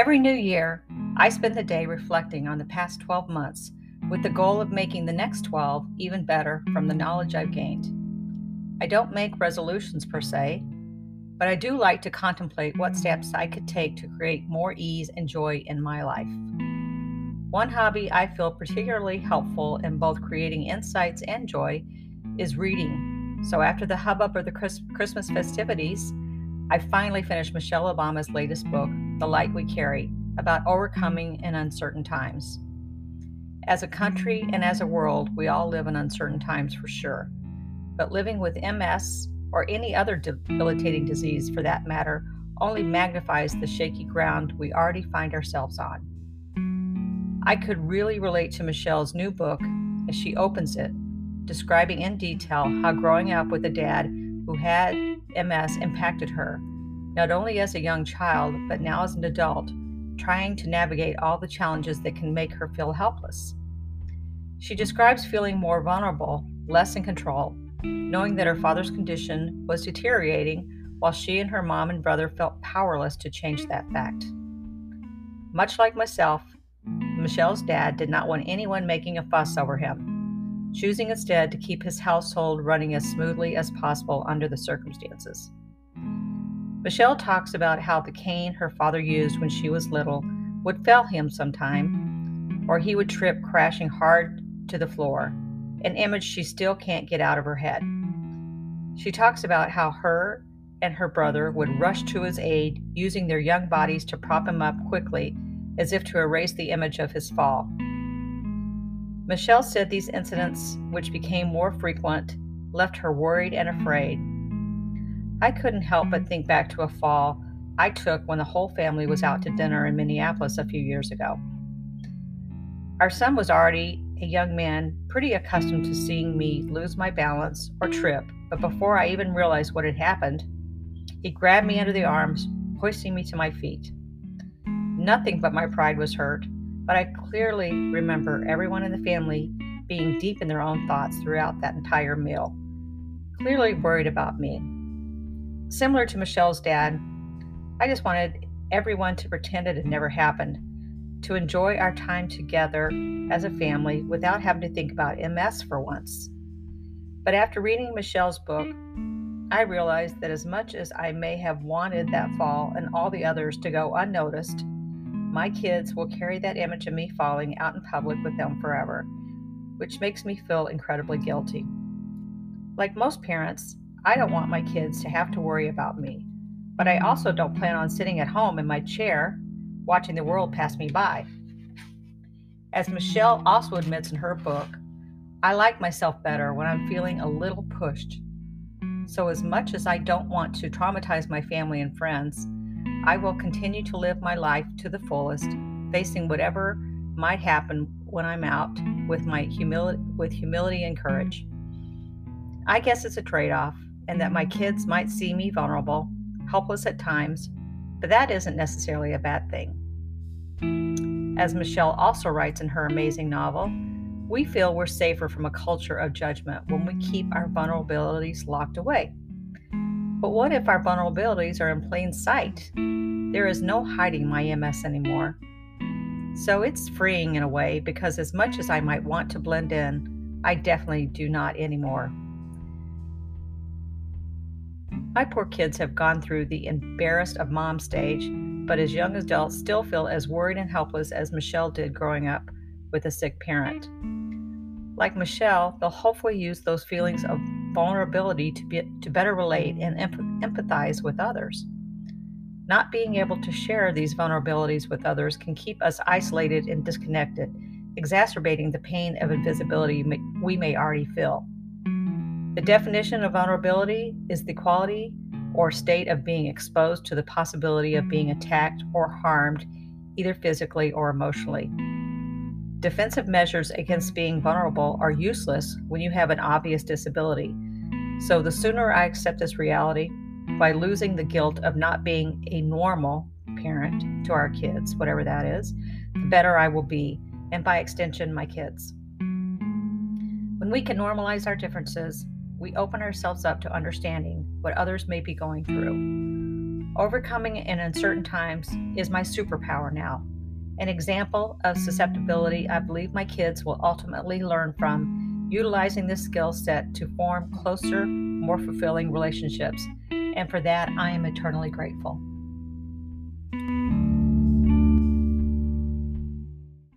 Every new year, I spend the day reflecting on the past 12 months with the goal of making the next 12 even better from the knowledge I've gained. I don't make resolutions per se, but I do like to contemplate what steps I could take to create more ease and joy in my life. One hobby I feel particularly helpful in both creating insights and joy is reading. So, after the hubbub of the Christmas festivities, I finally finished Michelle Obama's latest book, The Light We Carry, about overcoming in uncertain times. As a country and as a world, we all live in uncertain times for sure. But living with MS or any other debilitating disease for that matter only magnifies the shaky ground we already find ourselves on. I could really relate to Michelle's new book as she opens it, describing in detail how growing up with a dad who had MS impacted her, not only as a young child, but now as an adult, trying to navigate all the challenges that can make her feel helpless. She describes feeling more vulnerable, less in control, knowing that her father's condition was deteriorating while she and her mom and brother felt powerless to change that fact. Much like myself, Michelle's dad did not want anyone making a fuss over him, choosing instead to keep his household running as smoothly as possible under the circumstances. Michelle talks about how the cane her father used when she was little would fail him sometime, or he would trip crashing hard to the floor, an image she still can't get out of her head. She talks about how her and her brother would rush to his aid, using their young bodies to prop him up quickly as if to erase the image of his fall. Michelle said these incidents, which became more frequent, left her worried and afraid. I couldn't help but mm-hmm. think back to a fall I took when the whole family was out to mm-hmm. dinner in Minneapolis a few years ago. Our son was already a young man, pretty accustomed to seeing me lose my balance or trip, but before I even realized what had happened, he grabbed me under the mm-hmm. arms, hoisting me to my feet. Nothing but my pride was hurt, but I clearly remember everyone in the family being deep in their own thoughts throughout that entire meal, clearly worried about me. Similar to Michelle's dad, I just wanted everyone to pretend it had never happened, to enjoy our time together as a family without having to think about MS for once. But after reading Michelle's book, I realized that as much as I may have wanted that fall and all the others to go unnoticed, my kids will carry that image of me falling out in public with them forever, which makes me feel incredibly guilty. Like most parents, I don't want my kids to have to worry about me, but I also don't plan on sitting at home in my chair watching the world pass me by. As Michelle also admits in her book, I like myself better when I'm feeling a little pushed. So, as much as I don't want to traumatize my family and friends, I will continue to live my life to the fullest, facing whatever might happen when I'm out with my humility with humility and courage. I guess it's a trade-off and that my kids might see me vulnerable, helpless at times, but that isn't necessarily a bad thing. As Michelle also writes in her amazing novel, we feel we're safer from a culture of judgment when we keep our vulnerabilities locked away. But what if our vulnerabilities are in plain sight? There is no hiding my MS anymore. So it's freeing in a way because, as much as I might want to blend in, I definitely do not anymore. My poor kids have gone through the embarrassed of mom stage, but as young adults still feel as worried and helpless as Michelle did growing up with a sick parent. Like Michelle, they'll hopefully use those feelings of vulnerability to, be, to better relate and empathize with others. Not being able to share these vulnerabilities with others can keep us isolated and disconnected, exacerbating the pain of invisibility we may already feel. The definition of vulnerability is the quality or state of being exposed to the possibility of being attacked or harmed, either physically or emotionally. Defensive measures against being vulnerable are useless when you have an obvious disability. So, the sooner I accept this reality by losing the guilt of not being a normal parent to our kids, whatever that is, the better I will be, and by extension, my kids. When we can normalize our differences, we open ourselves up to understanding what others may be going through. Overcoming in uncertain times is my superpower now. An example of susceptibility I believe my kids will ultimately learn from utilizing this skill set to form closer, more fulfilling relationships. And for that, I am eternally grateful.